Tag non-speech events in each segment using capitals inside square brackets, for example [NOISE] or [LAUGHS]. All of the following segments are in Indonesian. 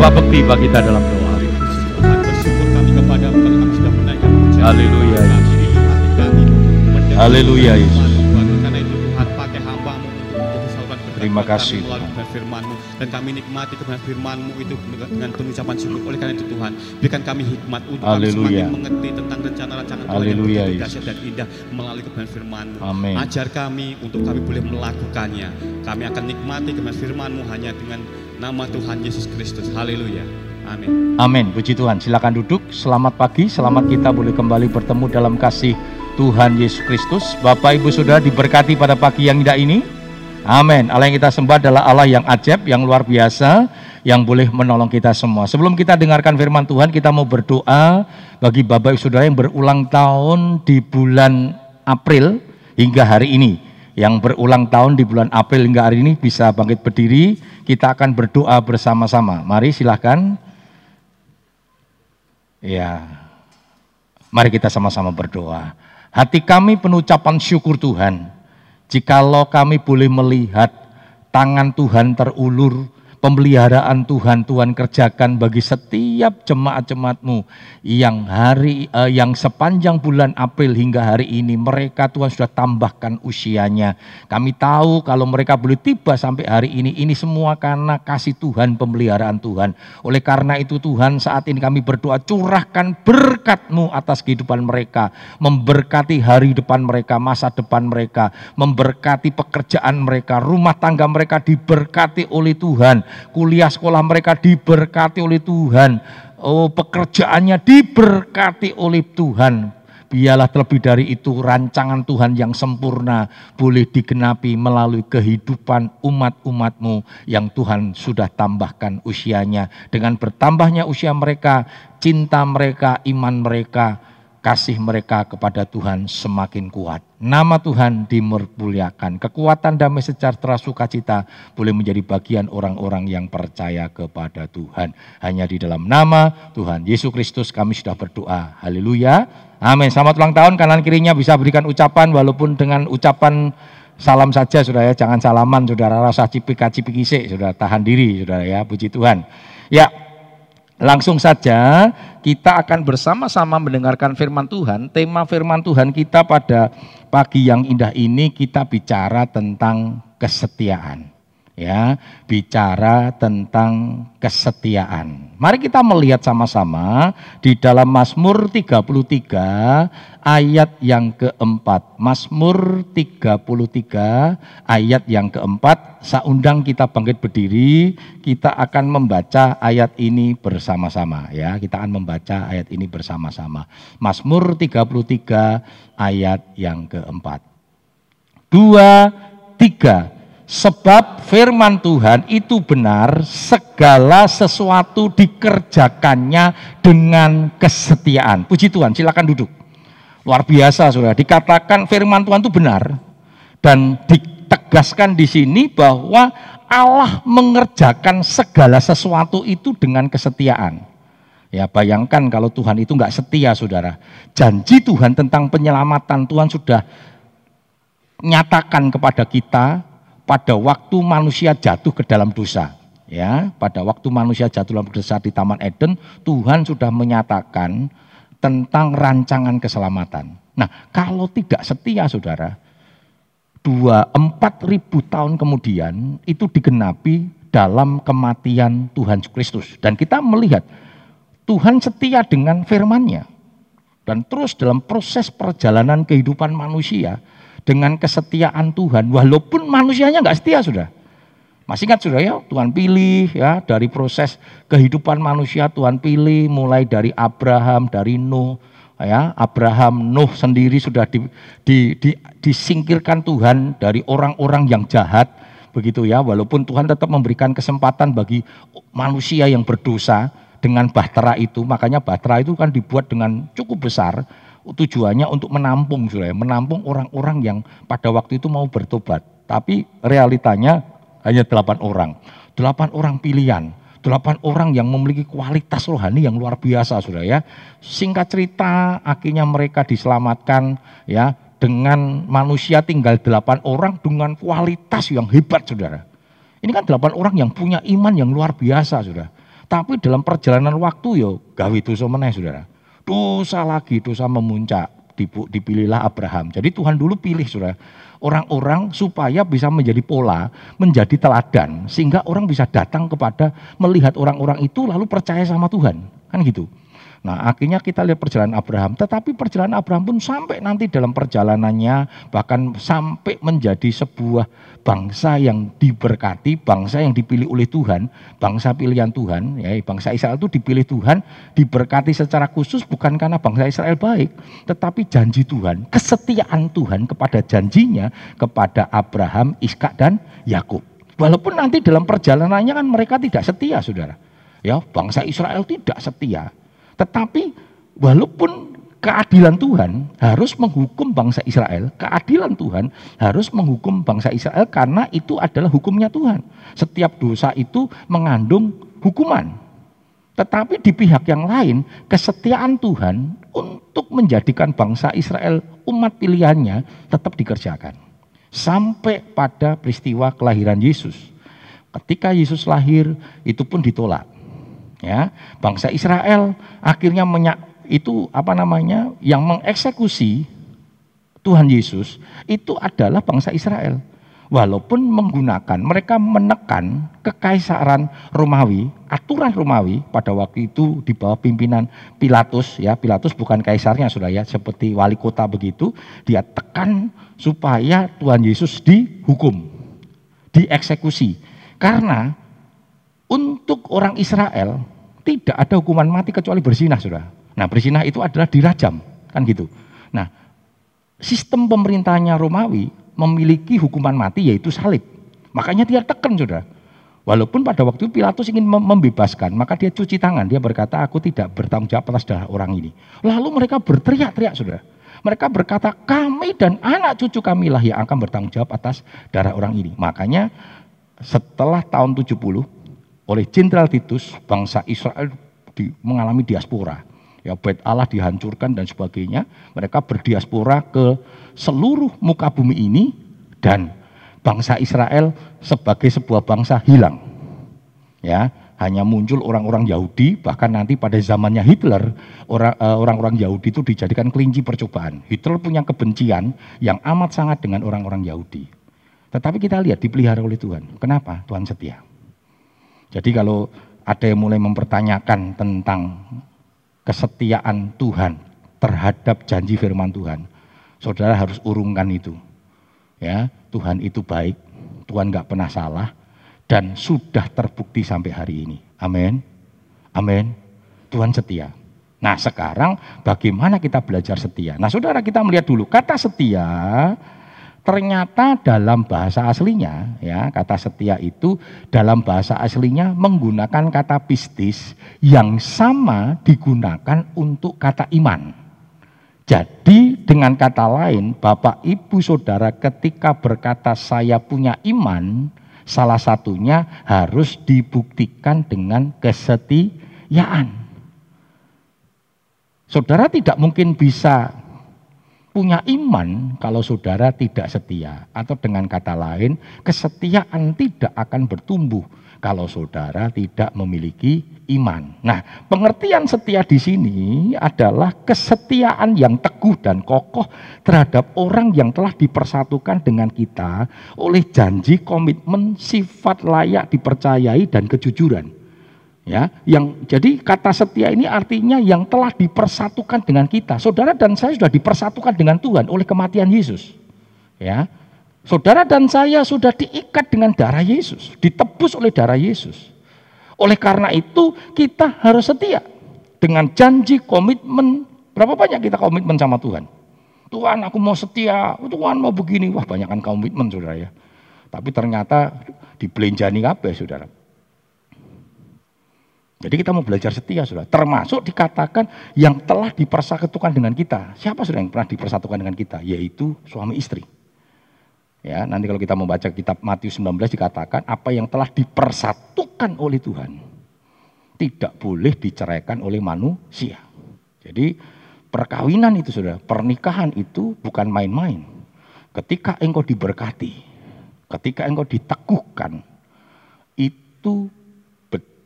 Bapak bekti bagi kita dalam doa. Haleluya, Haleluya, Yesus. Terima kasih, firman-Mu. Dan kami nikmati kebenaran firman-Mu itu dengan penuh ucapan syukur. Oleh karena itu Tuhan, berikan kami hikmat untuk kami semakin mengerti tentang rencana-rencana Tuhan yang begitu Yesus. dahsyat dan indah melalui kebenaran firman-Mu. Amin. Ajar kami untuk kami boleh melakukannya. Kami akan nikmati kebenaran firman-Mu hanya dengan nama Tuhan Yesus Kristus. Haleluya. Amin. Amin. Puji Tuhan. Silakan duduk. Selamat pagi. Selamat kita boleh kembali bertemu dalam kasih Tuhan Yesus Kristus. Bapak Ibu Saudara diberkati pada pagi yang indah ini. Amin. Allah yang kita sembah adalah Allah yang ajaib, yang luar biasa, yang boleh menolong kita semua. Sebelum kita dengarkan firman Tuhan, kita mau berdoa bagi Bapak Ibu Saudara yang berulang tahun di bulan April hingga hari ini. Yang berulang tahun di bulan April hingga hari ini bisa bangkit berdiri. Kita akan berdoa bersama-sama. Mari silahkan. Ya, mari kita sama-sama berdoa. Hati kami penuh ucapan syukur Tuhan. Jikalau kami boleh melihat tangan Tuhan terulur, pemeliharaan Tuhan Tuhan kerjakan bagi setiap jemaat-jemaatmu yang hari eh, yang sepanjang bulan April hingga hari ini mereka Tuhan sudah tambahkan usianya. Kami tahu kalau mereka boleh tiba sampai hari ini ini semua karena kasih Tuhan pemeliharaan Tuhan. Oleh karena itu Tuhan saat ini kami berdoa curahkan berkat-Mu atas kehidupan mereka, memberkati hari depan mereka, masa depan mereka, memberkati pekerjaan mereka, rumah tangga mereka diberkati oleh Tuhan, kuliah sekolah mereka diberkati oleh Tuhan, oh pekerjaannya diberkati oleh Tuhan. Biarlah terlebih dari itu rancangan Tuhan yang sempurna boleh digenapi melalui kehidupan umat-umatmu yang Tuhan sudah tambahkan usianya. Dengan bertambahnya usia mereka, cinta mereka, iman mereka, kasih mereka kepada Tuhan semakin kuat. Nama Tuhan dimuliakan. Kekuatan damai sejahtera sukacita boleh menjadi bagian orang-orang yang percaya kepada Tuhan. Hanya di dalam nama Tuhan Yesus Kristus kami sudah berdoa. Haleluya. Amin. Selamat ulang tahun. Kanan kirinya bisa berikan ucapan walaupun dengan ucapan salam saja saudara ya. Jangan salaman saudara rasa cipika cipikise saudara. Tahan diri saudara ya. Puji Tuhan. Ya, Langsung saja kita akan bersama-sama mendengarkan firman Tuhan. Tema firman Tuhan kita pada pagi yang indah ini kita bicara tentang kesetiaan. Ya, bicara tentang kesetiaan. Mari kita melihat sama-sama di dalam Mazmur 33 ayat yang keempat. Mazmur 33 ayat yang keempat. Saya undang kita bangkit berdiri, kita akan membaca ayat ini bersama-sama ya. Kita akan membaca ayat ini bersama-sama. Mazmur 33 ayat yang keempat. Dua, tiga. Sebab firman Tuhan itu benar, segala sesuatu dikerjakannya dengan kesetiaan. Puji Tuhan, silakan duduk. Luar biasa sudah dikatakan firman Tuhan itu benar dan ditegaskan di sini bahwa Allah mengerjakan segala sesuatu itu dengan kesetiaan. Ya bayangkan kalau Tuhan itu nggak setia saudara. Janji Tuhan tentang penyelamatan Tuhan sudah nyatakan kepada kita pada waktu manusia jatuh ke dalam dosa. Ya, pada waktu manusia jatuh dalam dosa di Taman Eden, Tuhan sudah menyatakan tentang rancangan keselamatan. Nah, kalau tidak setia, saudara, dua empat ribu tahun kemudian itu digenapi dalam kematian Tuhan Kristus. Dan kita melihat Tuhan setia dengan firman-Nya. Dan terus dalam proses perjalanan kehidupan manusia, dengan kesetiaan Tuhan, walaupun manusianya nggak setia sudah. Masih ingat sudah ya, Tuhan pilih ya dari proses kehidupan manusia Tuhan pilih mulai dari Abraham, dari Nuh, ya Abraham, Nuh sendiri sudah di, di, di, disingkirkan Tuhan dari orang-orang yang jahat, begitu ya. Walaupun Tuhan tetap memberikan kesempatan bagi manusia yang berdosa dengan bahtera itu, makanya bahtera itu kan dibuat dengan cukup besar tujuannya untuk menampung sudah menampung orang-orang yang pada waktu itu mau bertobat. Tapi realitanya hanya delapan orang. Delapan orang pilihan. Delapan orang yang memiliki kualitas rohani yang luar biasa sudah ya. Singkat cerita akhirnya mereka diselamatkan ya dengan manusia tinggal delapan orang dengan kualitas yang hebat saudara. Ini kan delapan orang yang punya iman yang luar biasa saudara. Tapi dalam perjalanan waktu yo gawe dosa meneh saudara. Dosa lagi, dosa memuncak. Dipilihlah Abraham. Jadi Tuhan dulu pilih saudara orang-orang supaya bisa menjadi pola, menjadi teladan, sehingga orang bisa datang kepada melihat orang-orang itu lalu percaya sama Tuhan, kan gitu. Nah akhirnya kita lihat perjalanan Abraham, tetapi perjalanan Abraham pun sampai nanti dalam perjalanannya bahkan sampai menjadi sebuah bangsa yang diberkati, bangsa yang dipilih oleh Tuhan, bangsa pilihan Tuhan, ya bangsa Israel itu dipilih Tuhan, diberkati secara khusus bukan karena bangsa Israel baik, tetapi janji Tuhan, kesetiaan Tuhan kepada janjinya kepada Abraham, Ishak dan Yakub. Walaupun nanti dalam perjalanannya kan mereka tidak setia, saudara. Ya, bangsa Israel tidak setia. Tetapi walaupun keadilan Tuhan harus menghukum bangsa Israel, keadilan Tuhan harus menghukum bangsa Israel karena itu adalah hukumnya Tuhan. Setiap dosa itu mengandung hukuman. Tetapi di pihak yang lain, kesetiaan Tuhan untuk menjadikan bangsa Israel umat pilihannya tetap dikerjakan. Sampai pada peristiwa kelahiran Yesus. Ketika Yesus lahir, itu pun ditolak ya bangsa Israel. Akhirnya menyak, itu apa namanya yang mengeksekusi Tuhan Yesus itu adalah bangsa Israel. Walaupun menggunakan mereka menekan kekaisaran Romawi aturan Romawi pada waktu itu di bawah pimpinan Pilatus ya Pilatus bukan kaisarnya sudah ya seperti wali kota begitu dia tekan supaya Tuhan Yesus dihukum dieksekusi. Karena untuk orang Israel tidak ada hukuman mati kecuali bersinah, sudah. Nah, bersinah itu adalah dirajam, kan gitu. Nah, sistem pemerintahnya Romawi memiliki hukuman mati yaitu salib. Makanya dia tekan, sudah. Walaupun pada waktu Pilatus ingin membebaskan, maka dia cuci tangan. Dia berkata, aku tidak bertanggung jawab atas darah orang ini. Lalu mereka berteriak-teriak, sudah. Mereka berkata, kami dan anak cucu kami lah yang akan bertanggung jawab atas darah orang ini. Makanya setelah tahun 70, oleh Jenderal Titus, bangsa Israel di, mengalami diaspora. Ya, bait Allah dihancurkan dan sebagainya. Mereka berdiaspora ke seluruh muka bumi ini dan bangsa Israel sebagai sebuah bangsa hilang. Ya, hanya muncul orang-orang Yahudi, bahkan nanti pada zamannya Hitler, eh, orang-orang Yahudi itu dijadikan kelinci percobaan. Hitler punya kebencian yang amat sangat dengan orang-orang Yahudi. Tetapi kita lihat dipelihara oleh Tuhan. Kenapa? Tuhan setia. Jadi kalau ada yang mulai mempertanyakan tentang kesetiaan Tuhan terhadap janji firman Tuhan, saudara harus urungkan itu. Ya, Tuhan itu baik, Tuhan nggak pernah salah, dan sudah terbukti sampai hari ini. Amin. Amin. Tuhan setia. Nah sekarang bagaimana kita belajar setia? Nah saudara kita melihat dulu kata setia Ternyata dalam bahasa aslinya, ya kata setia itu dalam bahasa aslinya menggunakan kata pistis yang sama digunakan untuk kata iman. Jadi dengan kata lain, Bapak Ibu Saudara ketika berkata saya punya iman, salah satunya harus dibuktikan dengan kesetiaan. Saudara tidak mungkin bisa punya iman kalau saudara tidak setia atau dengan kata lain kesetiaan tidak akan bertumbuh kalau saudara tidak memiliki iman. Nah, pengertian setia di sini adalah kesetiaan yang teguh dan kokoh terhadap orang yang telah dipersatukan dengan kita oleh janji, komitmen, sifat layak dipercayai dan kejujuran. Ya, yang jadi kata setia ini artinya yang telah dipersatukan dengan kita. Saudara dan saya sudah dipersatukan dengan Tuhan oleh kematian Yesus. Ya. Saudara dan saya sudah diikat dengan darah Yesus, ditebus oleh darah Yesus. Oleh karena itu kita harus setia dengan janji komitmen. Berapa banyak kita komitmen sama Tuhan? Tuhan aku mau setia, Tuhan mau begini. Wah banyakkan komitmen saudara ya. Tapi ternyata dibelenjani apa saudara. Jadi kita mau belajar setia sudah. Termasuk dikatakan yang telah dipersatukan dengan kita. Siapa sudah yang pernah dipersatukan dengan kita? Yaitu suami istri. Ya, nanti kalau kita membaca kitab Matius 19 dikatakan apa yang telah dipersatukan oleh Tuhan tidak boleh diceraikan oleh manusia. Jadi perkawinan itu sudah, pernikahan itu bukan main-main. Ketika engkau diberkati, ketika engkau diteguhkan, itu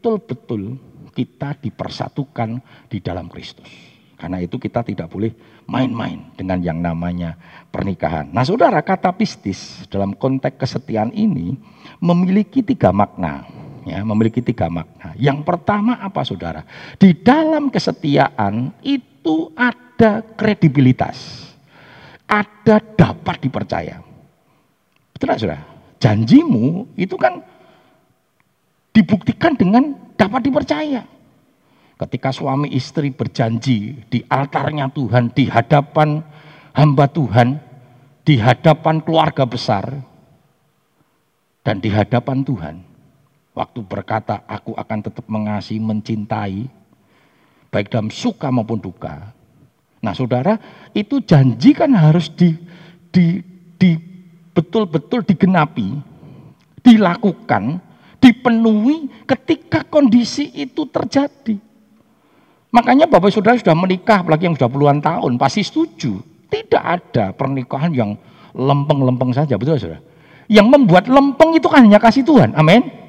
betul-betul kita dipersatukan di dalam Kristus. Karena itu kita tidak boleh main-main dengan yang namanya pernikahan. Nah saudara, kata pistis dalam konteks kesetiaan ini memiliki tiga makna. Ya, memiliki tiga makna. Yang pertama apa saudara? Di dalam kesetiaan itu ada kredibilitas. Ada dapat dipercaya. Betul saudara? Janjimu itu kan dibuktikan dengan dapat dipercaya. Ketika suami istri berjanji di altarnya Tuhan, di hadapan hamba Tuhan, di hadapan keluarga besar, dan di hadapan Tuhan, waktu berkata, "Aku akan tetap mengasihi, mencintai, baik dalam suka maupun duka." Nah, saudara, itu janji kan harus di, di, di betul-betul digenapi, dilakukan, dipenuhi ketika kondisi itu terjadi. Makanya Bapak Saudara sudah menikah, apalagi yang sudah puluhan tahun, pasti setuju. Tidak ada pernikahan yang lempeng-lempeng saja, betul Saudara? Yang membuat lempeng itu kan hanya kasih Tuhan, amin.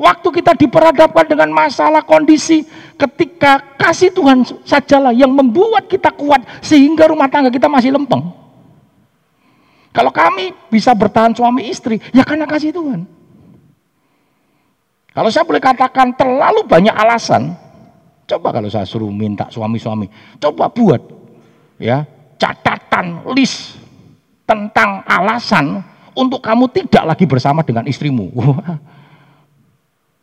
Waktu kita diperhadapkan dengan masalah kondisi ketika kasih Tuhan sajalah yang membuat kita kuat sehingga rumah tangga kita masih lempeng. Kalau kami bisa bertahan suami istri, ya karena kasih Tuhan. Kalau saya boleh katakan terlalu banyak alasan, Coba kalau saya suruh minta suami-suami, coba buat ya catatan list tentang alasan untuk kamu tidak lagi bersama dengan istrimu. [LAUGHS] Wah,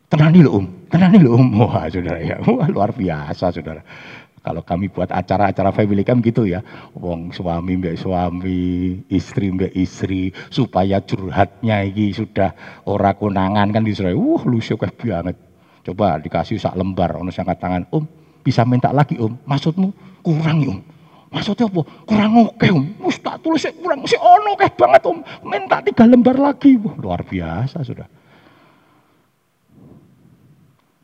tenang loh om, tenang loh om. Wah saudara ya, wah luar biasa saudara. Kalau kami buat acara-acara family kan gitu ya, wong suami mbak suami, istri mbak istri, supaya curhatnya ini sudah ora konangan kan disuruh, wah lu kayak banget. Coba dikasih sak lembar, ono angkat tangan, Om, bisa minta lagi Om. Maksudmu kurang Om. Maksudnya apa? Kurang oke Om. Mus tak tulis kurang, si ono oke banget Om. Minta tiga lembar lagi. Wah, luar biasa sudah.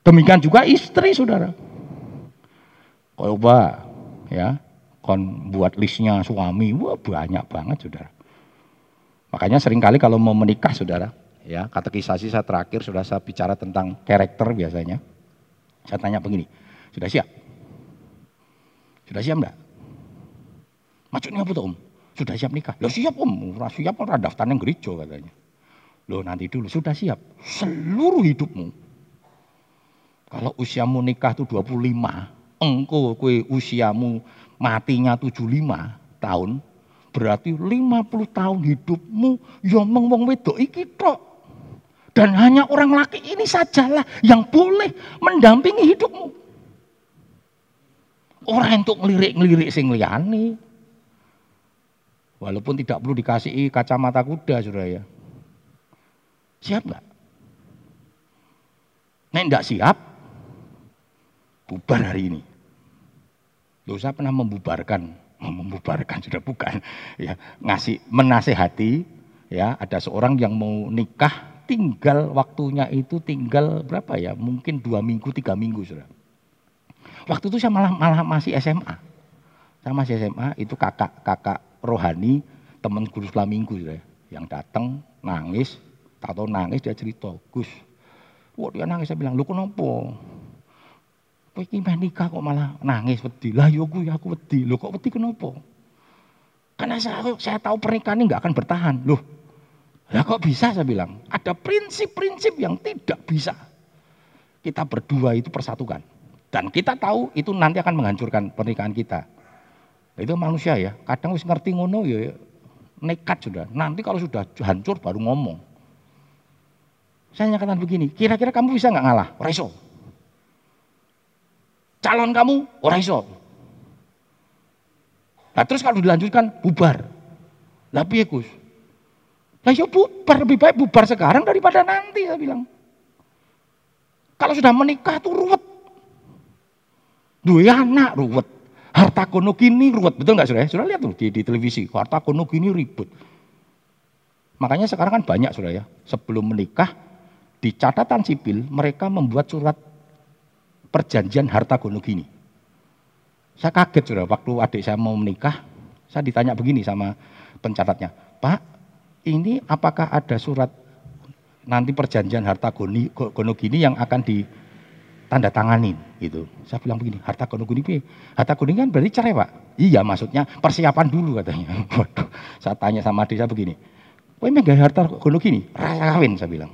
Demikian juga istri saudara. Coba ya, kon buat listnya suami, wah banyak banget saudara. Makanya sering kali kalau mau menikah saudara, ya katekisasi saya terakhir sudah saya bicara tentang karakter biasanya. Saya tanya begini, sudah siap? Sudah siap enggak? Maksudnya apa tuh om? Sudah siap nikah? Loh siap om, sudah siap kan daftarnya gereja katanya. Loh nanti dulu, sudah siap? Seluruh hidupmu. Kalau usiamu nikah tuh 25, engkau kue usiamu matinya 75 tahun, berarti 50 tahun hidupmu yang mengwong wedok iki tok. Dan hanya orang laki ini sajalah yang boleh mendampingi hidupmu. Orang untuk ngelirik-ngelirik sing liyane. Walaupun tidak perlu dikasih kacamata kuda, sudah ya. Siap nggak? Nek enggak siap, bubar hari ini. Loh, saya pernah membubarkan, membubarkan sudah bukan, ya ngasih menasehati, ya ada seorang yang mau nikah tinggal waktunya itu tinggal berapa ya? Mungkin dua minggu, tiga minggu sudah. Waktu itu saya malah malah masih SMA. Saya masih SMA, itu kakak-kakak rohani teman guru minggu sudah. Yang datang nangis, tak tahu nangis dia cerita, Gus, wah dia nangis saya bilang, lu kenapa? Kowe iki nikah kok malah nangis wedi. Lah yo ya aku wedi. Lho kok wedi kenapa? Karena saya, saya tahu pernikahan ini nggak akan bertahan. Loh, lah kok bisa saya bilang? Ada prinsip-prinsip yang tidak bisa. Kita berdua itu persatukan. Dan kita tahu itu nanti akan menghancurkan pernikahan kita. Itu manusia ya, kadang harus ngerti ngono ya nekat sudah. Nanti kalau sudah hancur baru ngomong. Saya nyatakan begini, kira-kira kamu bisa nggak ngalah? Raiso. Calon kamu, orang iso. Nah terus kalau dilanjutkan, bubar. Lah piye Gus? Lah ya bubar, lebih baik bubar sekarang daripada nanti saya bilang. Kalau sudah menikah tuh ruwet. Dua anak ruwet. Harta kono kini ruwet, betul nggak sudah? Sudah lihat tuh di, di televisi, harta kono kini ribut. Makanya sekarang kan banyak sudah ya, sebelum menikah di catatan sipil mereka membuat surat perjanjian harta gono gini. Saya kaget sudah waktu adik saya mau menikah, saya ditanya begini sama pencatatnya, Pak ini apakah ada surat nanti perjanjian harta goni, gono gini yang akan di tanda tanganin gitu. Saya bilang begini, harta kono gini Harta kuning kan berarti cerai pak? Iya maksudnya persiapan dulu katanya. [LAUGHS] Waduh, saya tanya sama adik saya begini, Kowe gak harta kono gini? Rasa kawin saya bilang.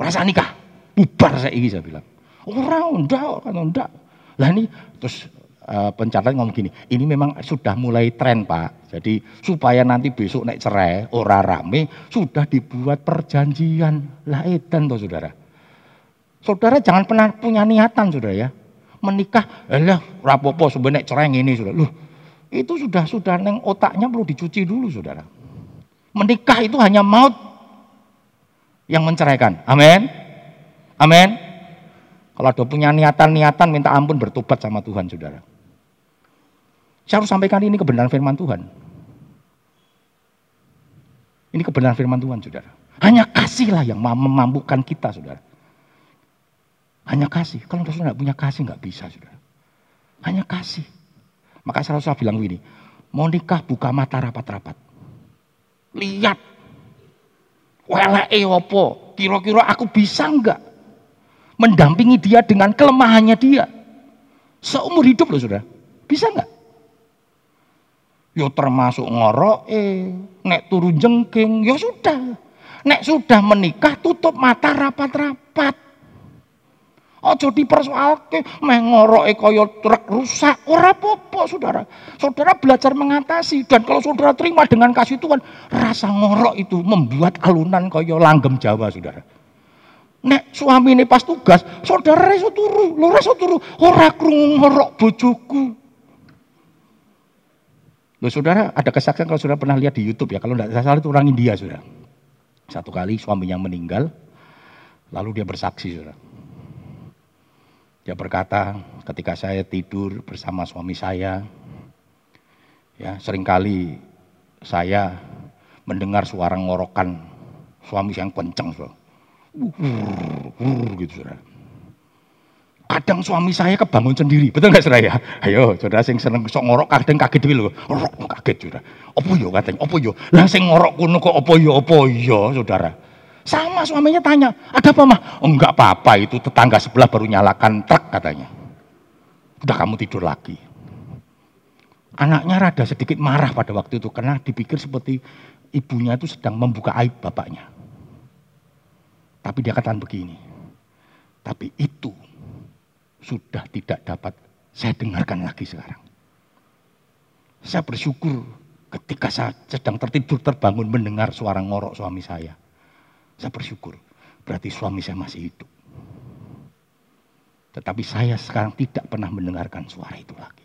Rasa nikah. Bubar saya ini saya bilang. Orang enggak, kan enggak. Lah ini terus uh, pencatatan ngomong gini, ini memang sudah mulai tren Pak. Jadi supaya nanti besok naik cerai, ora rame, sudah dibuat perjanjian. Lah edan toh saudara. Saudara jangan pernah punya niatan saudara ya. Menikah, lah rapopo sebenarnya cerai ini saudara. Loh, itu sudah sudah neng otaknya perlu dicuci dulu saudara. Menikah itu hanya maut yang menceraikan. Amin. Amin. Kalau ada punya niatan-niatan minta ampun bertobat sama Tuhan saudara. Saya harus sampaikan ini kebenaran firman Tuhan. Ini kebenaran firman Tuhan saudara. Hanya kasihlah yang memampukan kita saudara. Hanya kasih. Kalau saudara tidak punya kasih nggak bisa saudara. Hanya kasih. Maka saya selalu bilang begini, mau nikah buka mata rapat-rapat. Lihat. Weleke opo? Kira-kira aku bisa nggak mendampingi dia dengan kelemahannya dia? Seumur hidup loh saudara. Bisa nggak? Yo termasuk ngorok eh, nek turun jengking, ya sudah. Nek sudah menikah tutup mata rapat-rapat. Ojo dipersoalke meh ngoroke kaya truk rusak. Ora apa-apa, Saudara. Saudara belajar mengatasi dan kalau Saudara terima dengan kasih Tuhan, rasa ngorok itu membuat alunan kaya langgem Jawa, Saudara. Nek suami ini pas tugas, saudara reso turu, lo reso turu, ora krungu ngorok bojoku. Loh saudara, ada kesaksian kalau saudara pernah lihat di Youtube ya, kalau tidak salah itu orang India saudara. Satu kali suaminya meninggal, lalu dia bersaksi saudara. Dia berkata, ketika saya tidur bersama suami saya, ya sering kali saya mendengar suara ngorokan suami yang kencang saudara. Uh, gitu saudara. Kadang suami saya kebangun sendiri, betul nggak saudara ya? Ayo, saudara sing seneng sok ngorok kadang kaget lho. Ngorok kaget saudara. Apa yo katanya? Apa yo? Lah sing ngorok kuno kok apa yo? Apa yo, saudara? Sama suaminya tanya, ada apa mah? Oh, enggak apa-apa itu tetangga sebelah baru nyalakan truk katanya. Udah kamu tidur lagi. Anaknya rada sedikit marah pada waktu itu karena dipikir seperti ibunya itu sedang membuka aib bapaknya. Tapi dia katakan begini, tapi itu sudah tidak dapat saya dengarkan lagi sekarang. Saya bersyukur ketika saya sedang tertidur terbangun mendengar suara ngorok suami saya. Saya bersyukur, berarti suami saya masih hidup. Tetapi saya sekarang tidak pernah mendengarkan suara itu lagi.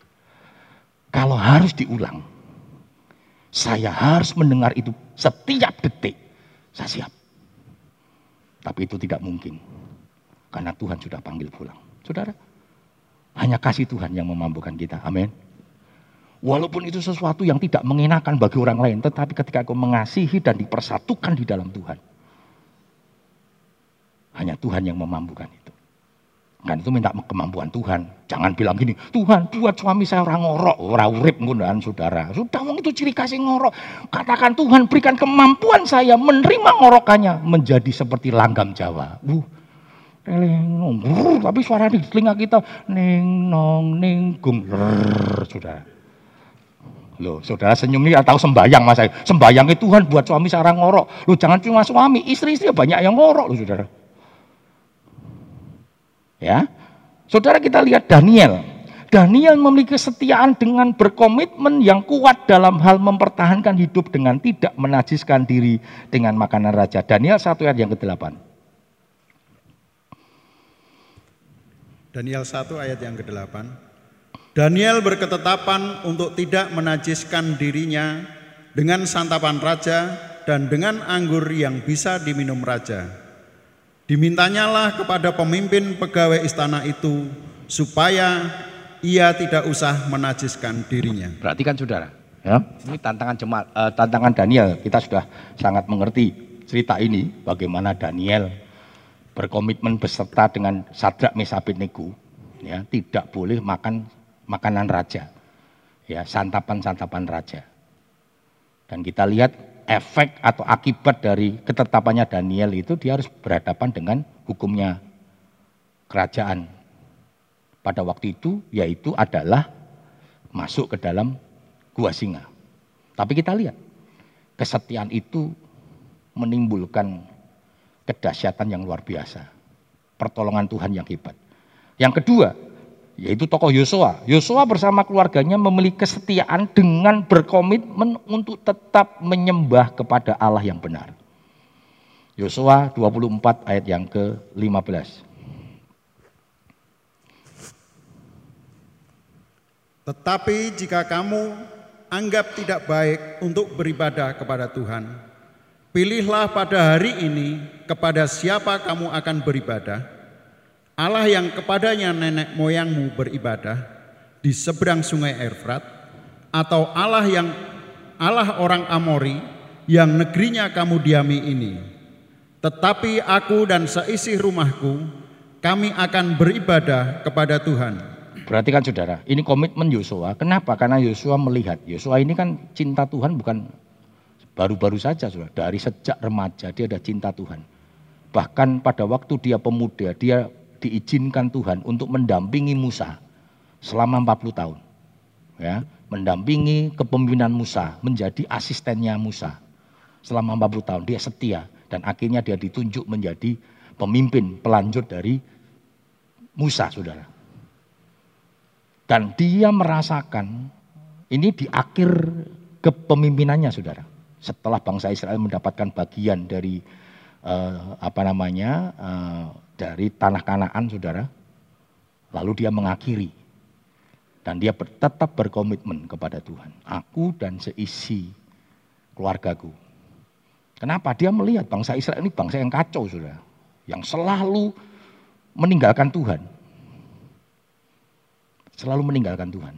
Kalau harus diulang, saya harus mendengar itu setiap detik. Saya siap. Tapi itu tidak mungkin. Karena Tuhan sudah panggil pulang. Saudara, hanya kasih Tuhan yang memampukan kita. Amin. Walaupun itu sesuatu yang tidak mengenakan bagi orang lain, tetapi ketika aku mengasihi dan dipersatukan di dalam Tuhan, hanya Tuhan yang memampukan itu. Kan itu minta kemampuan Tuhan. Jangan bilang gini, Tuhan buat suami saya orang ngorok, orang urip ngundaan saudara. Sudah mau itu ciri kasih ngorok. Katakan Tuhan berikan kemampuan saya menerima ngorokannya menjadi seperti langgam Jawa. Uh, Eling tapi suara di telinga kita ning nong ning gung sudah. Loh, saudara senyum ini atau sembayang mas saya. Sembayangnya Tuhan buat suami seorang ngorok. Lu jangan cuma suami, istri-istri banyak yang ngorok loh saudara. Ya, saudara kita lihat Daniel. Daniel memiliki kesetiaan dengan berkomitmen yang kuat dalam hal mempertahankan hidup dengan tidak menajiskan diri dengan makanan raja. Daniel satu ayat yang ke-8. Daniel 1 ayat yang ke-8. Daniel berketetapan untuk tidak menajiskan dirinya dengan santapan raja dan dengan anggur yang bisa diminum raja. Dimintanyalah kepada pemimpin pegawai istana itu supaya ia tidak usah menajiskan dirinya. Berarti kan saudara, ya, ini tantangan jemaat, uh, tantangan Daniel. Kita sudah sangat mengerti cerita ini, bagaimana Daniel berkomitmen beserta dengan Sadrak Mesabit Nego, ya, tidak boleh makan makanan raja, ya, santapan-santapan raja. Dan kita lihat efek atau akibat dari ketetapannya Daniel itu dia harus berhadapan dengan hukumnya kerajaan pada waktu itu yaitu adalah masuk ke dalam gua singa. Tapi kita lihat, kesetiaan itu menimbulkan kedahsyatan yang luar biasa. Pertolongan Tuhan yang hebat. Yang kedua, yaitu tokoh Yosua. Yosua bersama keluarganya memiliki kesetiaan dengan berkomitmen untuk tetap menyembah kepada Allah yang benar. Yosua 24 ayat yang ke-15. Tetapi jika kamu anggap tidak baik untuk beribadah kepada Tuhan, pilihlah pada hari ini kepada siapa kamu akan beribadah. Allah yang kepadanya nenek moyangmu beribadah di seberang sungai Efrat, atau Allah yang Allah orang Amori yang negerinya kamu diami ini. Tetapi aku dan seisi rumahku, kami akan beribadah kepada Tuhan. Perhatikan saudara, ini komitmen Yosua. Kenapa? Karena Yosua melihat. Yosua ini kan cinta Tuhan bukan baru-baru saja saudara. Dari sejak remaja dia ada cinta Tuhan. Bahkan pada waktu dia pemuda, dia diizinkan Tuhan untuk mendampingi Musa selama 40 tahun. Ya, mendampingi kepemimpinan Musa, menjadi asistennya Musa. Selama 40 tahun dia setia dan akhirnya dia ditunjuk menjadi pemimpin pelanjut dari Musa, Saudara. Dan dia merasakan ini di akhir kepemimpinannya saudara. Setelah bangsa Israel mendapatkan bagian dari uh, apa namanya uh, dari tanah Kanaan saudara. Lalu dia mengakhiri dan dia tetap berkomitmen kepada Tuhan. Aku dan seisi keluargaku. Kenapa? Dia melihat bangsa Israel ini bangsa yang kacau saudara. Yang selalu meninggalkan Tuhan selalu meninggalkan Tuhan.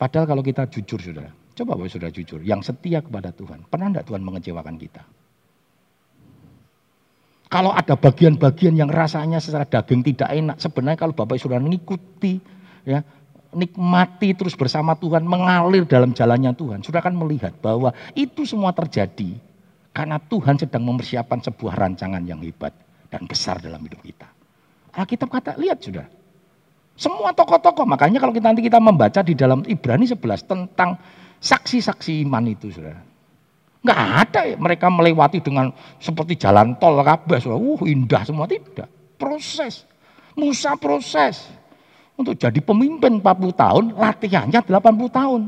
Padahal kalau kita jujur saudara, coba Bapak saudara jujur, yang setia kepada Tuhan, pernah enggak Tuhan mengecewakan kita? Kalau ada bagian-bagian yang rasanya secara daging tidak enak, sebenarnya kalau Bapak saudara mengikuti, ya, nikmati terus bersama Tuhan, mengalir dalam jalannya Tuhan, sudah akan melihat bahwa itu semua terjadi karena Tuhan sedang mempersiapkan sebuah rancangan yang hebat dan besar dalam hidup kita. Alkitab kata, lihat sudah, semua tokoh-tokoh, makanya kalau kita nanti kita membaca di dalam Ibrani 11 tentang saksi-saksi iman itu, saudara. Enggak ada ya, mereka melewati dengan seperti jalan tol kabeh, saudara. Uh, indah semua tidak. Proses. Musa proses. Untuk jadi pemimpin 40 tahun, latihannya 80 tahun.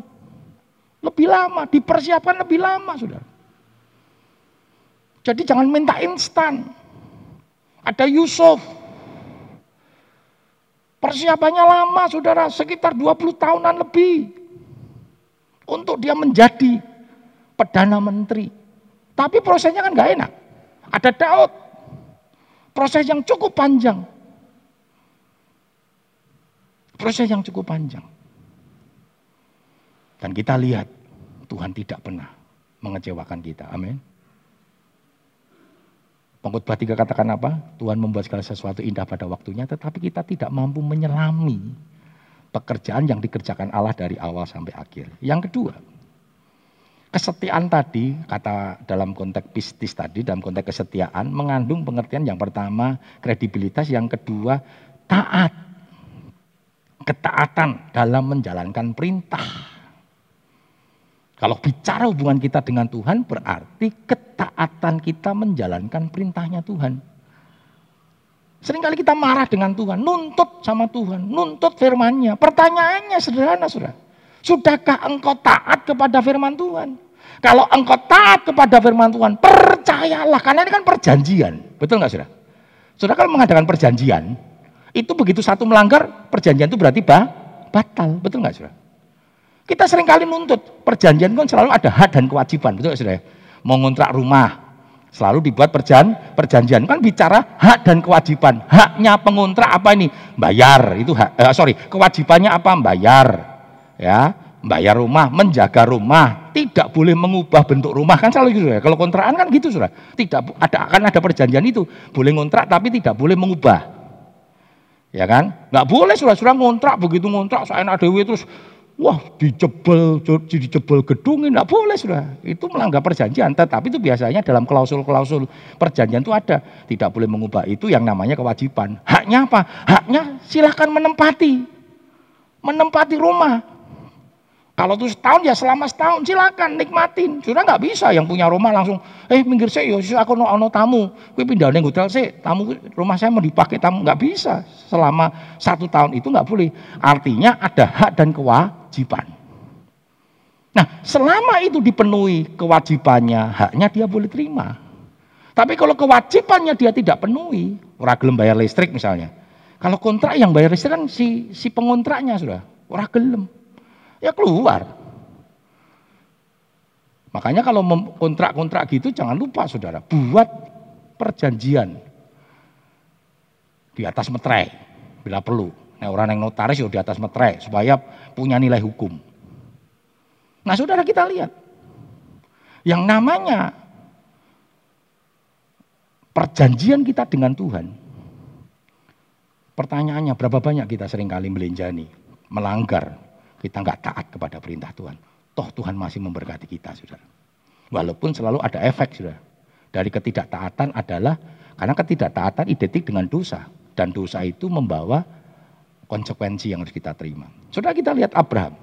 Lebih lama, dipersiapkan lebih lama, saudara. Jadi jangan minta instan. Ada Yusuf, Persiapannya lama saudara, sekitar 20 tahunan lebih. Untuk dia menjadi Perdana Menteri. Tapi prosesnya kan gak enak. Ada Daud. Proses yang cukup panjang. Proses yang cukup panjang. Dan kita lihat Tuhan tidak pernah mengecewakan kita. Amin. Pengkhotbah tiga katakan apa? Tuhan membuat segala sesuatu indah pada waktunya, tetapi kita tidak mampu menyelami pekerjaan yang dikerjakan Allah dari awal sampai akhir. Yang kedua, kesetiaan tadi, kata dalam konteks pistis tadi, dalam konteks kesetiaan, mengandung pengertian yang pertama kredibilitas, yang kedua taat. Ketaatan dalam menjalankan perintah. Kalau bicara hubungan kita dengan Tuhan berarti ketaatan kita menjalankan perintahnya Tuhan. Seringkali kita marah dengan Tuhan, nuntut sama Tuhan, nuntut firmannya. Pertanyaannya sederhana, sudah. Sudahkah engkau taat kepada firman Tuhan? Kalau engkau taat kepada firman Tuhan, percayalah. Karena ini kan perjanjian. Betul nggak sudah? Sudah kalau mengadakan perjanjian, itu begitu satu melanggar, perjanjian itu berarti bah, batal. Betul nggak sudah? Kita sering kali nuntut, perjanjian kan selalu ada hak dan kewajiban, betul sudah? Mau ngontrak rumah, selalu dibuat perjan, perjanjian kan bicara hak dan kewajiban. Haknya pengontrak apa ini? Bayar itu hak. Eh, sorry, kewajibannya apa? Bayar, ya, bayar rumah, menjaga rumah, tidak boleh mengubah bentuk rumah kan selalu gitu ya. Kalau kontrakan kan gitu sudah. Tidak ada akan ada perjanjian itu, boleh ngontrak tapi tidak boleh mengubah. Ya kan? Nggak boleh sudah-sudah ngontrak begitu ngontrak saya dewi terus wah dijebel dijebel gedung enggak boleh sudah. Itu melanggar perjanjian, tetapi itu biasanya dalam klausul-klausul perjanjian itu ada. Tidak boleh mengubah itu yang namanya kewajiban. Haknya apa? Haknya silahkan menempati. Menempati rumah. Kalau itu setahun ya selama setahun silakan nikmatin. Sudah nggak bisa yang punya rumah langsung, eh minggir saya, yo aku no, no tamu, gue pindah nih hotel sih, tamu rumah saya mau dipakai tamu nggak bisa. Selama satu tahun itu nggak boleh. Artinya ada hak dan kewajiban. Nah selama itu dipenuhi kewajibannya, haknya dia boleh terima. Tapi kalau kewajibannya dia tidak penuhi, orang gelem bayar listrik misalnya. Kalau kontrak yang bayar listrik kan si si pengontraknya sudah, orang gelem ya keluar. Makanya kalau kontrak-kontrak gitu jangan lupa saudara, buat perjanjian di atas meterai bila perlu. Nah, orang yang notaris ya di atas meterai supaya punya nilai hukum. Nah saudara kita lihat, yang namanya perjanjian kita dengan Tuhan, pertanyaannya berapa banyak kita sering kali melenjani, melanggar kita nggak taat kepada perintah Tuhan. Toh Tuhan masih memberkati kita, saudara. Walaupun selalu ada efek, saudara. Dari ketidaktaatan adalah, karena ketidaktaatan identik dengan dosa. Dan dosa itu membawa konsekuensi yang harus kita terima. Saudara kita lihat Abraham.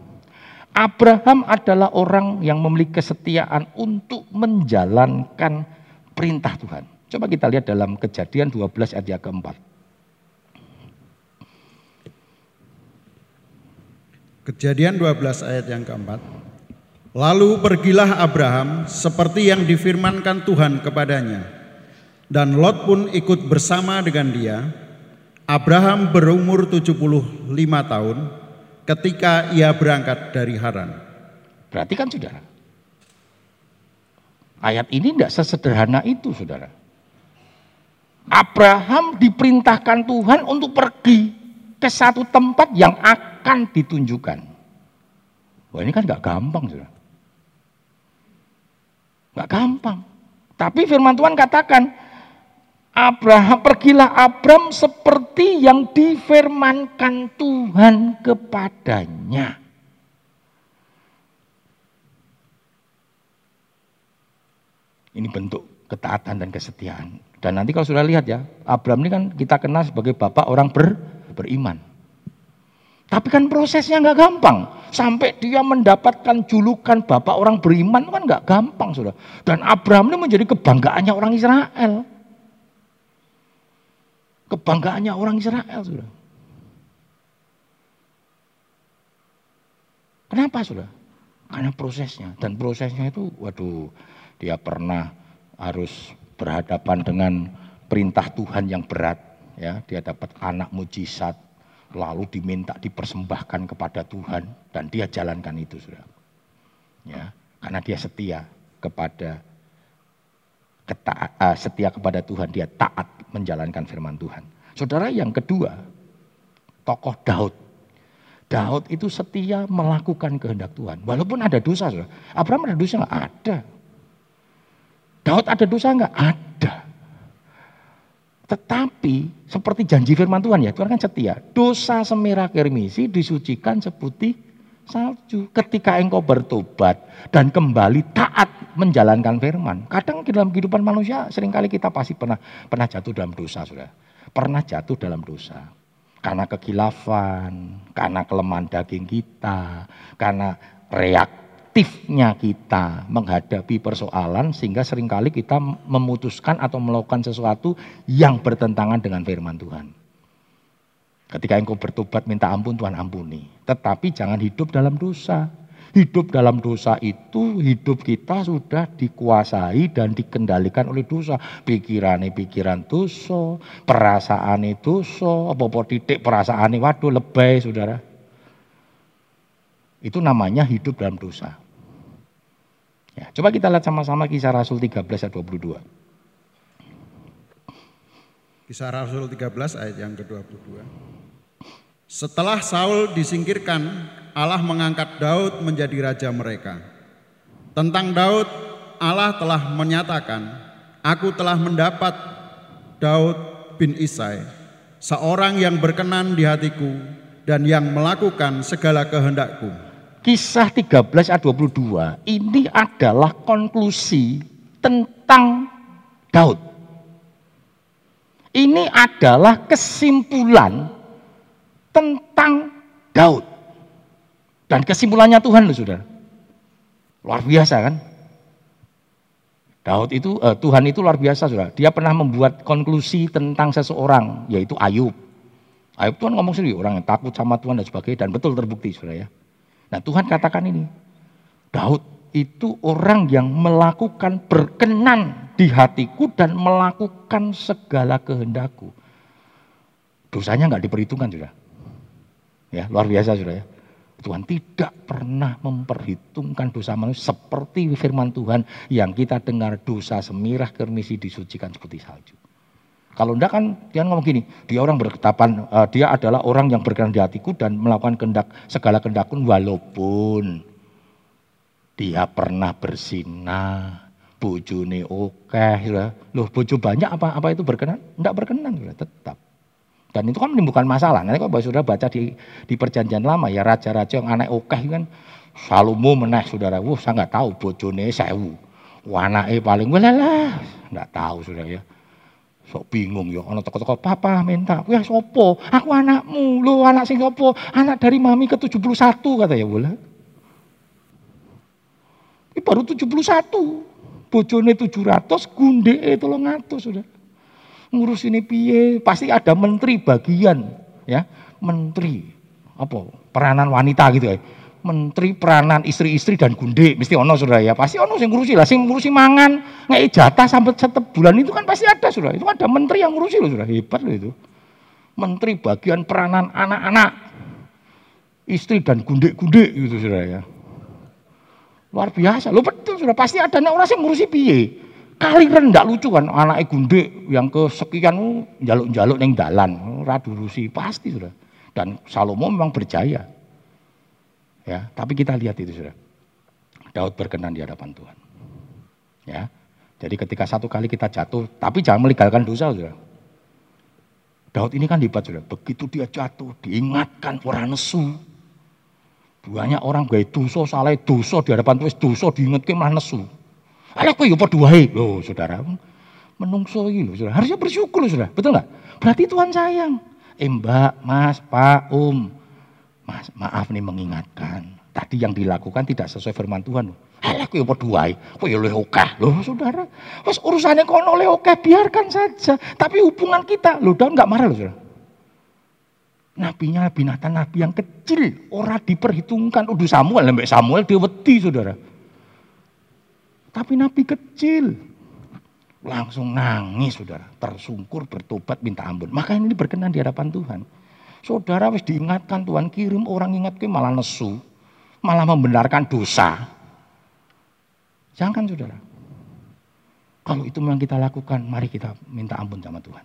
Abraham adalah orang yang memiliki kesetiaan untuk menjalankan perintah Tuhan. Coba kita lihat dalam kejadian 12 ayat yang keempat. Kejadian 12 ayat yang keempat. Lalu pergilah Abraham seperti yang difirmankan Tuhan kepadanya. Dan Lot pun ikut bersama dengan dia. Abraham berumur 75 tahun ketika ia berangkat dari Haran. Berarti kan saudara. Ayat ini tidak sesederhana itu saudara. Abraham diperintahkan Tuhan untuk pergi ke satu tempat yang akan ditunjukkan. Wah ini kan gak gampang sudah. Gak gampang. Tapi firman Tuhan katakan, Abraham pergilah Abram seperti yang difirmankan Tuhan kepadanya. Ini bentuk ketaatan dan kesetiaan. Dan nanti kalau sudah lihat ya, Abram ini kan kita kenal sebagai bapak orang ber, beriman. Tapi kan prosesnya nggak gampang. Sampai dia mendapatkan julukan bapak orang beriman kan nggak gampang sudah. Dan Abraham ini menjadi kebanggaannya orang Israel. Kebanggaannya orang Israel sudah. Kenapa sudah? Karena prosesnya. Dan prosesnya itu waduh dia pernah harus berhadapan dengan perintah Tuhan yang berat ya dia dapat anak mujizat lalu diminta dipersembahkan kepada Tuhan dan dia jalankan itu sudah ya karena dia setia kepada keta, uh, setia kepada Tuhan dia taat menjalankan firman Tuhan. Saudara yang kedua tokoh Daud. Daud itu setia melakukan kehendak Tuhan. Walaupun ada dosa saudara. Abraham ada dosa? Nggak ada. Daud ada dosa? Nggak ada tetapi seperti janji firman Tuhan ya, Tuhan kan setia. Dosa semerah kermisi disucikan seputih salju. Ketika engkau bertobat dan kembali taat menjalankan firman. Kadang dalam kehidupan manusia sering kali kita pasti pernah pernah jatuh dalam dosa, sudah. Pernah jatuh dalam dosa. Karena kekilafan, karena kelemahan daging kita, karena reak aktifnya kita menghadapi persoalan sehingga sering kali kita memutuskan atau melakukan sesuatu yang bertentangan dengan firman Tuhan. Ketika engkau bertobat minta ampun Tuhan ampuni. Tetapi jangan hidup dalam dosa. Hidup dalam dosa itu hidup kita sudah dikuasai dan dikendalikan oleh dosa. Pikiran pikiran dosa, perasaan dosa, apa-apa titik perasaan waduh lebay saudara. Itu namanya hidup dalam dosa. Ya, coba kita lihat sama-sama kisah Rasul 13 ayat 22. Kisah Rasul 13 ayat yang ke-22. Setelah Saul disingkirkan, Allah mengangkat Daud menjadi raja mereka. Tentang Daud, Allah telah menyatakan, Aku telah mendapat Daud bin Isai, seorang yang berkenan di hatiku dan yang melakukan segala kehendakku kisah 13 ayat 22 ini adalah konklusi tentang Daud. Ini adalah kesimpulan tentang Daud. Dan kesimpulannya Tuhan loh saudara. Luar biasa kan? Daud itu, eh, Tuhan itu luar biasa saudara. Dia pernah membuat konklusi tentang seseorang, yaitu Ayub. Ayub Tuhan ngomong sendiri, orang yang takut sama Tuhan dan sebagainya, dan betul terbukti saudara ya. Nah Tuhan katakan ini, Daud itu orang yang melakukan berkenan di hatiku dan melakukan segala kehendakku. Dosanya nggak diperhitungkan sudah. Ya, luar biasa sudah ya. Tuhan tidak pernah memperhitungkan dosa manusia seperti firman Tuhan yang kita dengar dosa semirah kernisi disucikan seperti salju. Kalau enggak kan dia ngomong gini, dia orang berketapan, uh, dia adalah orang yang berkenan di hatiku dan melakukan kendak segala kendakku walaupun dia pernah bersinah, bojone oke, sudah. Loh bojo banyak apa apa itu berkenan? Enggak berkenan sudah tetap. Dan itu kan menimbulkan masalah. Nanti kalau sudah baca di, di perjanjian lama ya raja-raja yang anak oke kan Salomo meneh saudara. Wah saya nggak tahu bojone sewu. Anaknya paling lah, nggak tahu sudah ya. Sok bingung ya, anak toko-toko papa minta, ya sopo, aku anakmu, lo anak sing sopo, anak dari mami ke 71 kata ya boleh. Ini baru 71, bojone 700, gunde itu lo ngatus sudah. Ngurus ini piye, pasti ada menteri bagian ya, menteri apa? Peranan wanita gitu ya. Menteri peranan istri-istri dan gundik mesti ono sudah ya. Pasti ono sing ngurusi lah, sing ngurusi mangan, ngei jatah sampai setiap bulan itu kan pasti ada sudah. Itu ada menteri yang ngurusi loh sudah hebat loh itu. Menteri bagian peranan anak-anak, istri dan gundik-gundik gitu sudah ya. Luar biasa, lo betul sudah pasti ada orang yang ngurusi piye. Kali rendah lucu kan anak gundik yang kesekian jaluk-jaluk neng dalan, radu rusi pasti sudah. Dan Salomo memang berjaya. Ya, tapi kita lihat itu sudah. Daud berkenan di hadapan Tuhan. Ya. Jadi ketika satu kali kita jatuh, tapi jangan melegalkan dosa sudah. Daud ini kan hebat sudah. Begitu dia jatuh, diingatkan orang nesu. Banyak orang gaya dosa, salah dosa di hadapan Tuhan, dosa diingatkan malah nesu. Alah kok ya padha. Loh, Saudara. Menungso loh, Saudara. Harusnya bersyukur Saudara. Betul nggak? Berarti Tuhan sayang. Eh, Mbak, Mas, Pak, Om. Mas, maaf nih mengingatkan. Tadi yang dilakukan tidak sesuai firman Tuhan. Alah kok ya padha wae. Kok ya oke. Loh, Saudara. Wes urusannya kono oleh oke, biarkan saja. Tapi hubungan kita, loh, Daud nggak marah loh, Saudara. Nabinya Nabi Nathan, Nabi yang kecil, orang diperhitungkan. Udah Samuel, lembek Samuel dia wedi, saudara. Tapi Nabi kecil. Langsung nangis saudara. Tersungkur bertobat minta ampun. Maka ini berkenan di hadapan Tuhan. Saudara wis diingatkan Tuhan kirim orang ingat ke malah nesu. Malah membenarkan dosa. Jangan saudara. Kalau itu memang kita lakukan, mari kita minta ampun sama Tuhan.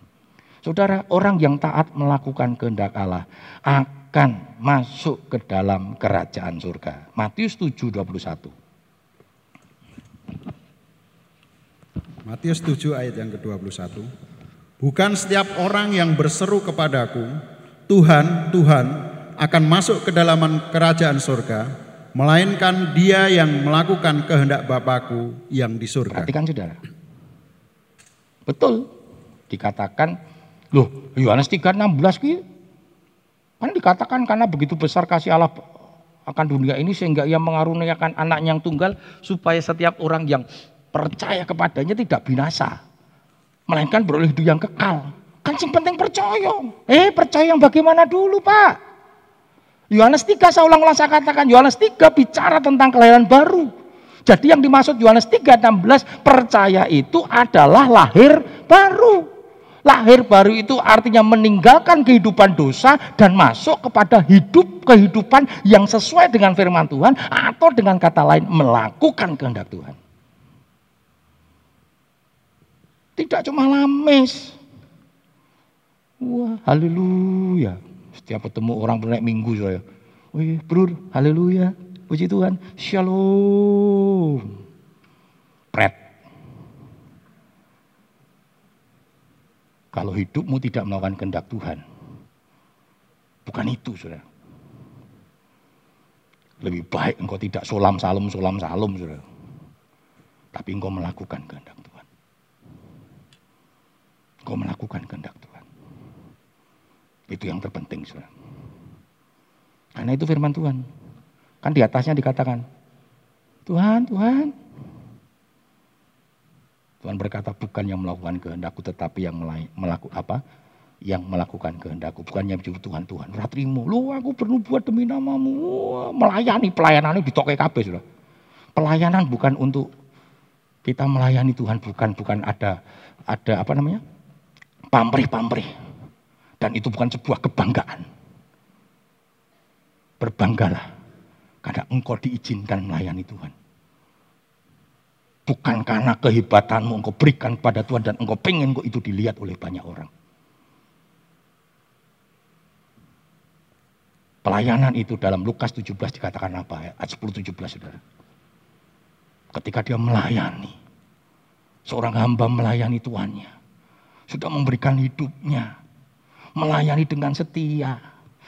Saudara, orang yang taat melakukan kehendak Allah akan masuk ke dalam kerajaan surga. Matius 7, 21. Matius 7 ayat yang ke-21. Bukan setiap orang yang berseru kepadaku, Tuhan, Tuhan, akan masuk ke dalam kerajaan surga, melainkan dia yang melakukan kehendak Bapakku yang di surga. Perhatikan saudara. Betul. Dikatakan, loh Yohanes 3:16 gitu. Kan dikatakan karena begitu besar kasih Allah akan dunia ini sehingga ia mengaruniakan anak yang tunggal supaya setiap orang yang percaya kepadanya tidak binasa. Melainkan beroleh hidup yang kekal. Kan sing penting percaya. Eh percaya yang bagaimana dulu Pak? Yohanes 3 saya ulang-ulang saya katakan Yohanes 3 bicara tentang kelahiran baru. Jadi yang dimaksud Yohanes 3:16 percaya itu adalah lahir baru. Lahir baru itu artinya meninggalkan kehidupan dosa dan masuk kepada hidup kehidupan yang sesuai dengan firman Tuhan atau dengan kata lain melakukan kehendak Tuhan. Tidak cuma lames. Wah, haleluya. Setiap ketemu orang bernaik minggu saya. Wih, bro, haleluya. Puji Tuhan. Shalom. Pret. Kalau hidupmu tidak melakukan kehendak Tuhan. Bukan itu, saudara. Lebih baik engkau tidak solam salum solam salum saudara. Tapi engkau melakukan kehendak Tuhan. Engkau melakukan kehendak Tuhan. Itu yang terpenting saudara. Karena itu firman Tuhan. Kan di atasnya dikatakan, Tuhan, Tuhan. Tuhan berkata bukan yang melakukan kehendakku tetapi yang melakukan apa? yang melakukan kehendakku. Bukannya menyebut Tuhan, Tuhan, ratrimu. Lu aku perlu buat demi namamu. Melayani, pelayanan ini ditoke kabeh sudah. Pelayanan bukan untuk kita melayani Tuhan, bukan bukan ada ada apa namanya? pamrih-pamrih. Dan itu bukan sebuah kebanggaan. Berbanggalah karena engkau diizinkan melayani Tuhan. Bukan karena kehebatanmu engkau berikan kepada Tuhan dan engkau pengen kok itu dilihat oleh banyak orang. Pelayanan itu dalam Lukas 17 dikatakan apa ya? Ayat 10 17 Saudara. Ketika dia melayani, seorang hamba melayani tuannya, sudah memberikan hidupnya, melayani dengan setia.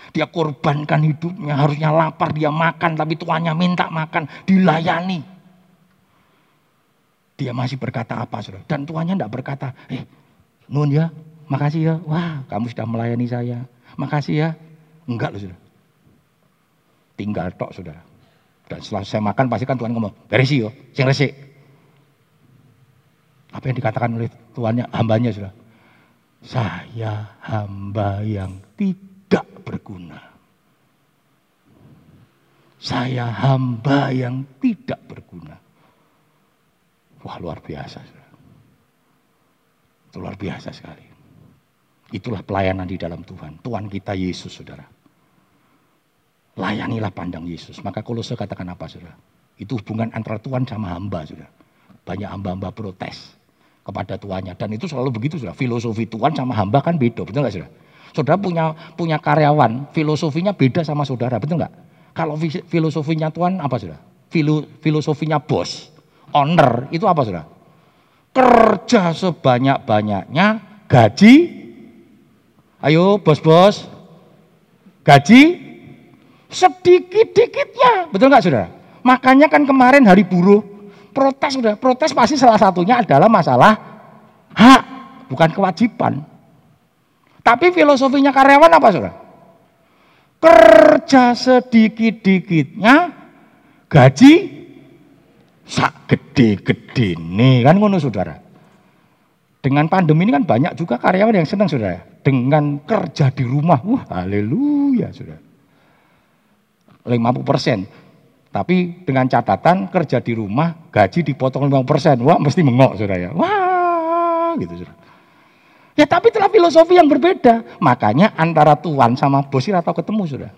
Dia korbankan hidupnya, harusnya lapar dia makan, tapi tuannya minta makan, dilayani. Dia masih berkata apa, saudara? Dan tuannya tidak berkata, eh, nun ya, makasih ya, wah kamu sudah melayani saya, makasih ya. Enggak loh, saudara tinggal tok saudara. Dan setelah saya makan pasti kan Tuhan ngomong, beresi yo, sing resik. Apa yang dikatakan oleh tuannya, hambanya sudah. Saya hamba yang tidak berguna. Saya hamba yang tidak berguna. Wah luar biasa. Itu luar biasa sekali. Itulah pelayanan di dalam Tuhan. Tuhan kita Yesus saudara. Layanilah pandang Yesus. Maka saya katakan apa saudara? Itu hubungan antara Tuhan sama hamba saudara. Banyak hamba-hamba protes kepada tuannya. Dan itu selalu begitu saudara. Filosofi Tuhan sama hamba kan beda. Betul nggak saudara? Saudara punya punya karyawan, filosofinya beda sama saudara. Betul nggak? Kalau filosofinya Tuhan apa saudara? Filo, filosofinya bos, owner itu apa saudara? Kerja sebanyak-banyaknya, gaji. Ayo bos-bos, gaji Sedikit-dikitnya. Betul nggak saudara? Makanya kan kemarin hari buruh protes sudah. Protes pasti salah satunya adalah masalah hak, bukan kewajiban. Tapi filosofinya karyawan apa saudara? Kerja sedikit-dikitnya, gaji sak gede-gede nih kan ngono saudara. Dengan pandemi ini kan banyak juga karyawan yang senang saudara. Dengan kerja di rumah, wah haleluya saudara. 50 persen. Tapi dengan catatan kerja di rumah gaji dipotong 50 persen. Wah mesti mengok saudara ya. Wah gitu saudara. Ya tapi itulah filosofi yang berbeda. Makanya antara tuan sama bos atau ketemu saudara.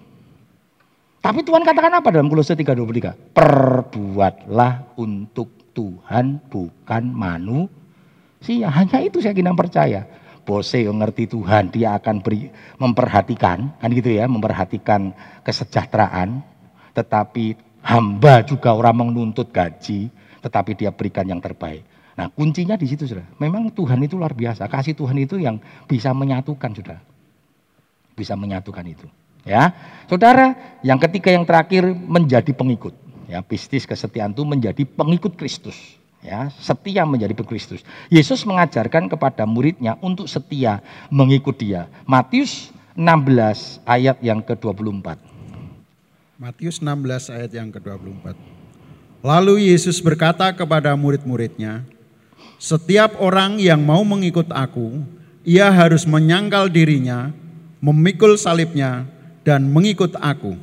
Tapi Tuhan katakan apa dalam Kolose 3:23? Perbuatlah untuk Tuhan bukan manusia. Hanya itu saya kira percaya bose yang ngerti Tuhan, dia akan beri, memperhatikan, kan gitu ya, memperhatikan kesejahteraan, tetapi hamba juga orang menuntut gaji, tetapi dia berikan yang terbaik. Nah kuncinya di situ sudah. Memang Tuhan itu luar biasa. Kasih Tuhan itu yang bisa menyatukan sudah. Bisa menyatukan itu. Ya, saudara. Yang ketiga yang terakhir menjadi pengikut. Ya, bisnis kesetiaan itu menjadi pengikut Kristus ya setia menjadi Kristus. Yesus mengajarkan kepada muridnya untuk setia mengikut dia. Matius 16 ayat yang ke-24. Matius 16 ayat yang ke-24. Lalu Yesus berkata kepada murid-muridnya, setiap orang yang mau mengikut aku, ia harus menyangkal dirinya, memikul salibnya, dan mengikut aku.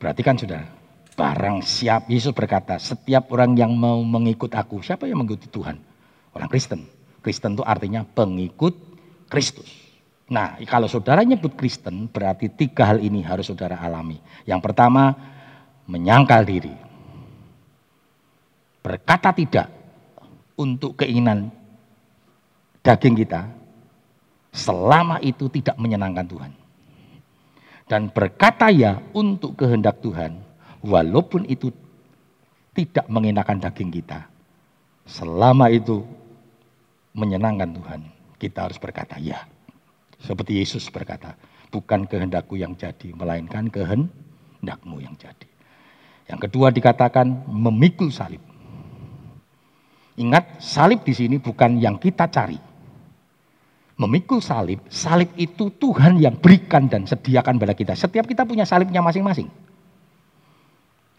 Perhatikan sudah, Barang siap, Yesus berkata, setiap orang yang mau mengikut aku, siapa yang mengikuti Tuhan? Orang Kristen. Kristen itu artinya pengikut Kristus. Nah, kalau saudara nyebut Kristen, berarti tiga hal ini harus saudara alami. Yang pertama, menyangkal diri. Berkata tidak untuk keinginan daging kita, selama itu tidak menyenangkan Tuhan. Dan berkata ya untuk kehendak Tuhan, walaupun itu tidak mengenakan daging kita. Selama itu menyenangkan Tuhan, kita harus berkata ya. Seperti Yesus berkata, bukan kehendakku yang jadi, melainkan kehendakmu yang jadi. Yang kedua dikatakan memikul salib. Ingat, salib di sini bukan yang kita cari. Memikul salib, salib itu Tuhan yang berikan dan sediakan pada kita. Setiap kita punya salibnya masing-masing.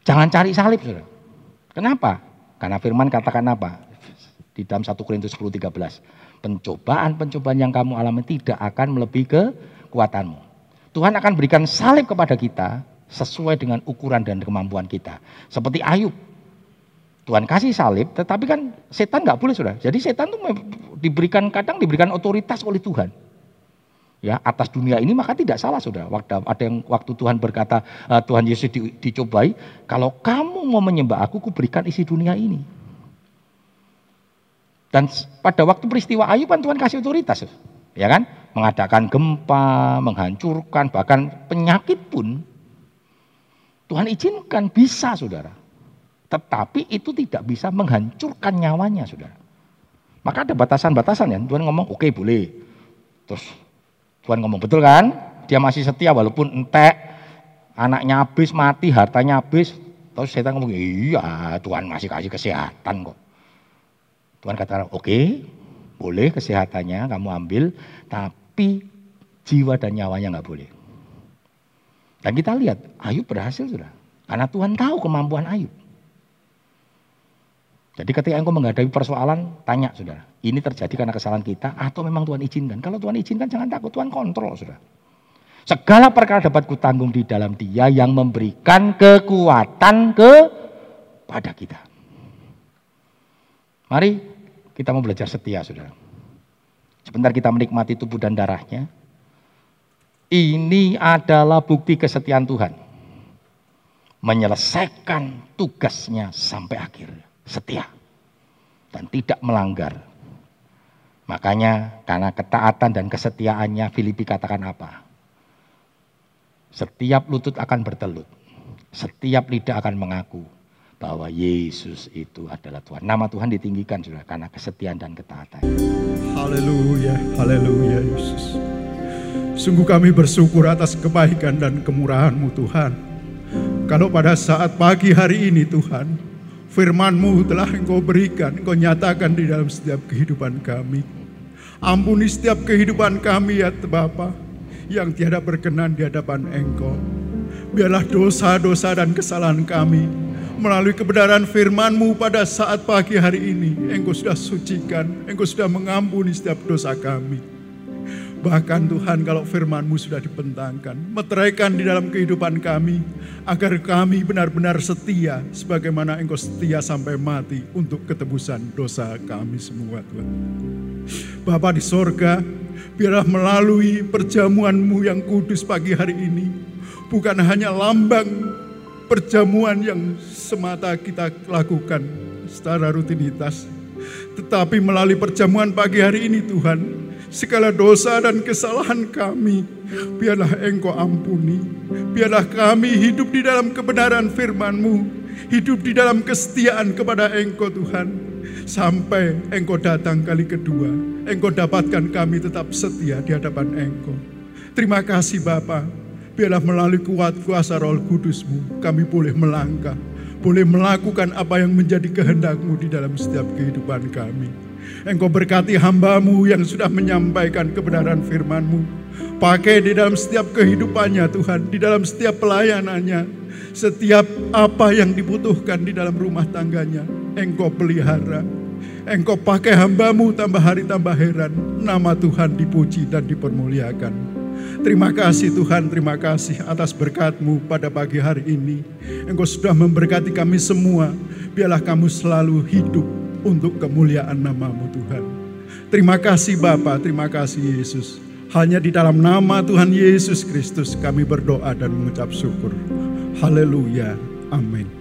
Jangan cari salib. Kenapa? Karena firman katakan apa? Di dalam 1 Korintus 10, 13. Pencobaan-pencobaan yang kamu alami tidak akan melebihi kekuatanmu. Tuhan akan berikan salib kepada kita sesuai dengan ukuran dan kemampuan kita. Seperti Ayub. Tuhan kasih salib, tetapi kan setan nggak boleh sudah. Jadi setan tuh diberikan kadang diberikan otoritas oleh Tuhan. Ya, atas dunia ini maka tidak salah sudah. Waktu ada yang waktu Tuhan berkata uh, Tuhan Yesus di, dicobai, kalau kamu mau menyembah aku, ku berikan isi dunia ini. Dan pada waktu peristiwa Ayub kan Tuhan kasih otoritas, ya kan? Mengadakan gempa, menghancurkan, bahkan penyakit pun Tuhan izinkan bisa, saudara. Tetapi itu tidak bisa menghancurkan nyawanya, saudara. Maka ada batasan-batasan ya. Tuhan ngomong, oke okay, boleh. Terus Tuhan ngomong, betul kan? Dia masih setia walaupun entek, anaknya habis, mati, hartanya habis. Terus setan ngomong, iya Tuhan masih kasih kesehatan kok. Tuhan katakan, oke okay, boleh kesehatannya kamu ambil, tapi jiwa dan nyawanya nggak boleh. Dan kita lihat, Ayub berhasil sudah. Karena Tuhan tahu kemampuan Ayub. Jadi ketika engkau menghadapi persoalan, tanya saudara, ini terjadi karena kesalahan kita atau memang Tuhan izinkan? Kalau Tuhan izinkan jangan takut, Tuhan kontrol saudara. Segala perkara dapat kutanggung di dalam dia yang memberikan kekuatan kepada kita. Mari kita mau belajar setia saudara. Sebentar kita menikmati tubuh dan darahnya. Ini adalah bukti kesetiaan Tuhan. Menyelesaikan tugasnya sampai akhir setia dan tidak melanggar. Makanya karena ketaatan dan kesetiaannya Filipi katakan apa? Setiap lutut akan bertelut. Setiap lidah akan mengaku bahwa Yesus itu adalah Tuhan. Nama Tuhan ditinggikan sudah karena kesetiaan dan ketaatan. Haleluya, haleluya Yesus. Sungguh kami bersyukur atas kebaikan dan kemurahan-Mu Tuhan. Kalau pada saat pagi hari ini Tuhan, Firman-Mu telah Engkau berikan, Engkau nyatakan di dalam setiap kehidupan kami. Ampuni setiap kehidupan kami ya Bapa yang tiada berkenan di hadapan Engkau. Biarlah dosa-dosa dan kesalahan kami melalui kebenaran firman-Mu pada saat pagi hari ini. Engkau sudah sucikan, Engkau sudah mengampuni setiap dosa kami. Bahkan Tuhan kalau firman-Mu sudah dibentangkan, meteraikan di dalam kehidupan kami, agar kami benar-benar setia, sebagaimana Engkau setia sampai mati untuk ketebusan dosa kami semua Tuhan. Bapa di sorga, biarlah melalui perjamuan-Mu yang kudus pagi hari ini, bukan hanya lambang perjamuan yang semata kita lakukan secara rutinitas, tetapi melalui perjamuan pagi hari ini Tuhan, segala dosa dan kesalahan kami. Biarlah Engkau ampuni. Biarlah kami hidup di dalam kebenaran firman-Mu. Hidup di dalam kesetiaan kepada Engkau Tuhan. Sampai Engkau datang kali kedua. Engkau dapatkan kami tetap setia di hadapan Engkau. Terima kasih Bapa. Biarlah melalui kuat kuasa roh kudusmu kami boleh melangkah. Boleh melakukan apa yang menjadi kehendakmu di dalam setiap kehidupan kami. Engkau berkati hambamu yang sudah menyampaikan kebenaran firmanmu. Pakai di dalam setiap kehidupannya Tuhan, di dalam setiap pelayanannya. Setiap apa yang dibutuhkan di dalam rumah tangganya, Engkau pelihara. Engkau pakai hambamu tambah hari tambah heran. Nama Tuhan dipuji dan dipermuliakan. Terima kasih Tuhan, terima kasih atas berkatmu pada pagi hari ini. Engkau sudah memberkati kami semua. Biarlah kamu selalu hidup untuk kemuliaan namamu Tuhan. Terima kasih Bapa, terima kasih Yesus. Hanya di dalam nama Tuhan Yesus Kristus kami berdoa dan mengucap syukur. Haleluya. Amin.